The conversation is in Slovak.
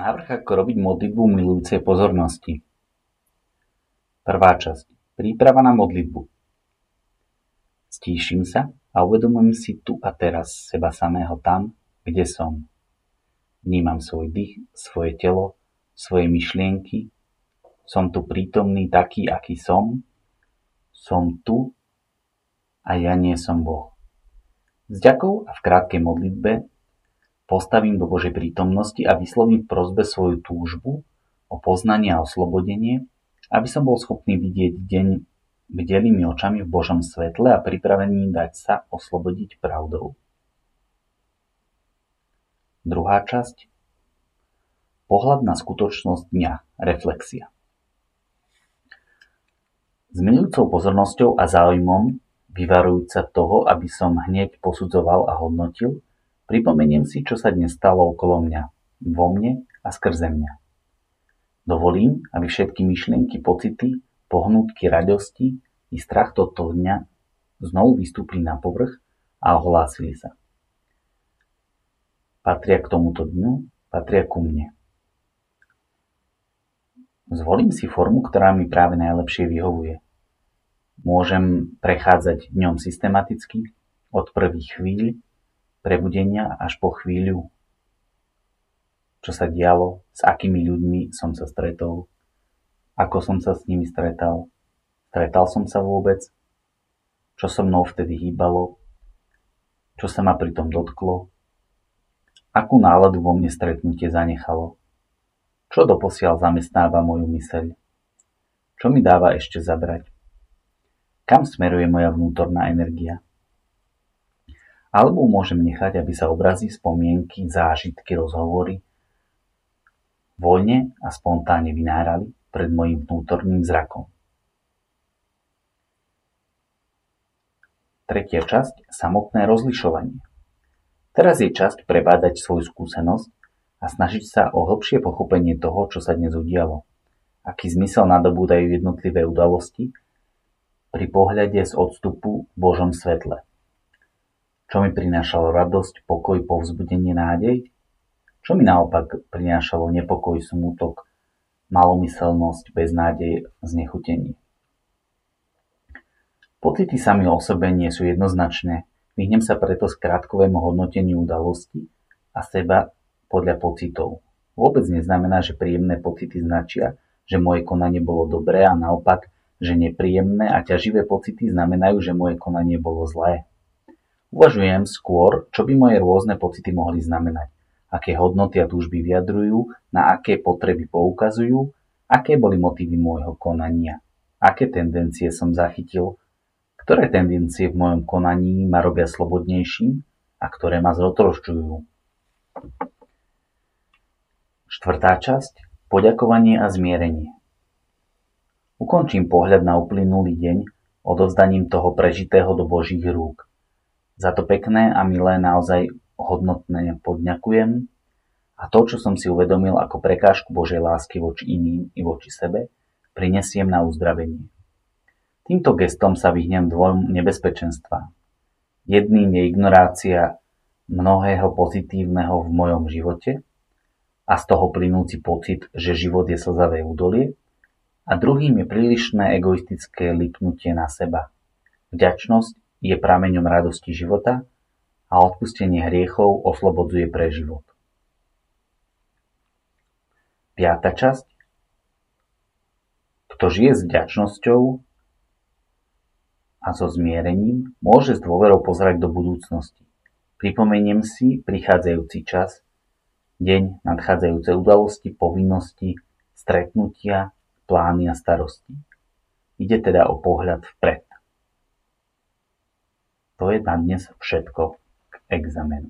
Návrh ako robiť modlitbu milujúcej pozornosti. Prvá časť. Príprava na modlitbu. Stíšim sa a uvedomujem si tu a teraz seba samého tam, kde som. Vnímam svoj dých, svoje telo, svoje myšlienky. Som tu prítomný taký, aký som. Som tu a ja nie som Boh. S ďakou a v krátkej modlitbe postavím do Božej prítomnosti a vyslovím v prozbe svoju túžbu o poznanie a oslobodenie, aby som bol schopný vidieť deň bdelými očami v Božom svetle a pripravený dať sa oslobodiť pravdou. Druhá časť. Pohľad na skutočnosť dňa. Reflexia. S milujúcou pozornosťou a záujmom, vyvarujúca toho, aby som hneď posudzoval a hodnotil, Pripomeniem si, čo sa dnes stalo okolo mňa, vo mne a skrze mňa. Dovolím, aby všetky myšlienky, pocity, pohnútky radosti i strach tohto dňa znovu vystúpili na povrch a ohlásili sa. Patria k tomuto dňu, patria ku mne. Zvolím si formu, ktorá mi práve najlepšie vyhovuje. Môžem prechádzať dňom systematicky, od prvých chvíľ prebudenia až po chvíľu, čo sa dialo, s akými ľuďmi som sa stretol, ako som sa s nimi stretal, stretal som sa vôbec, čo so mnou vtedy hýbalo, čo sa ma pritom dotklo, akú náladu vo mne stretnutie zanechalo, čo doposiaľ zamestnáva moju myseľ, čo mi dáva ešte zabrať, kam smeruje moja vnútorná energia. Alebo môžem nechať, aby sa obrazy, spomienky, zážitky, rozhovory voľne a spontánne vynárali pred mojim vnútorným zrakom. Tretia časť. Samotné rozlišovanie. Teraz je časť prebádať svoju skúsenosť a snažiť sa o hlbšie pochopenie toho, čo sa dnes udialo. Aký zmysel nadobúdajú jednotlivé udalosti pri pohľade z odstupu v Božom svetle. Čo mi prinášalo radosť, pokoj, povzbudenie, nádej? Čo mi naopak prinášalo nepokoj, smutok, malomyselnosť, beznádej, znechutenie? Pocity sami o sebe nie sú jednoznačné, vyhnem sa preto skrátkovému hodnoteniu udalosti a seba podľa pocitov. Vôbec neznamená, že príjemné pocity značia, že moje konanie bolo dobré a naopak, že nepríjemné a ťaživé pocity znamenajú, že moje konanie bolo zlé. Uvažujem skôr, čo by moje rôzne pocity mohli znamenať, aké hodnoty a túžby vyjadrujú, na aké potreby poukazujú, aké boli motívy môjho konania, aké tendencie som zachytil, ktoré tendencie v mojom konaní ma robia slobodnejším a ktoré ma zotrošťujú. Štvrtá časť. Poďakovanie a zmierenie. Ukončím pohľad na uplynulý deň odovzdaním toho prežitého do Božích rúk. Za to pekné a milé naozaj hodnotné podňakujem a to, čo som si uvedomil ako prekážku Božej lásky voči iným i voči sebe, prinesiem na uzdravenie. Týmto gestom sa vyhnem dvom nebezpečenstva. Jedným je ignorácia mnohého pozitívneho v mojom živote a z toho plynúci pocit, že život je slzavé údolie a druhým je prílišné egoistické lipnutie na seba. Vďačnosť je prameňom radosti života a odpustenie hriechov oslobodzuje pre život. Piata časť. Kto žije s vďačnosťou a so zmierením, môže s dôverou pozerať do budúcnosti. Pripomeniem si prichádzajúci čas, deň, nadchádzajúce udalosti, povinnosti, stretnutia, plány a starosti. Ide teda o pohľad vpred. To je na dnes všetko k examenu.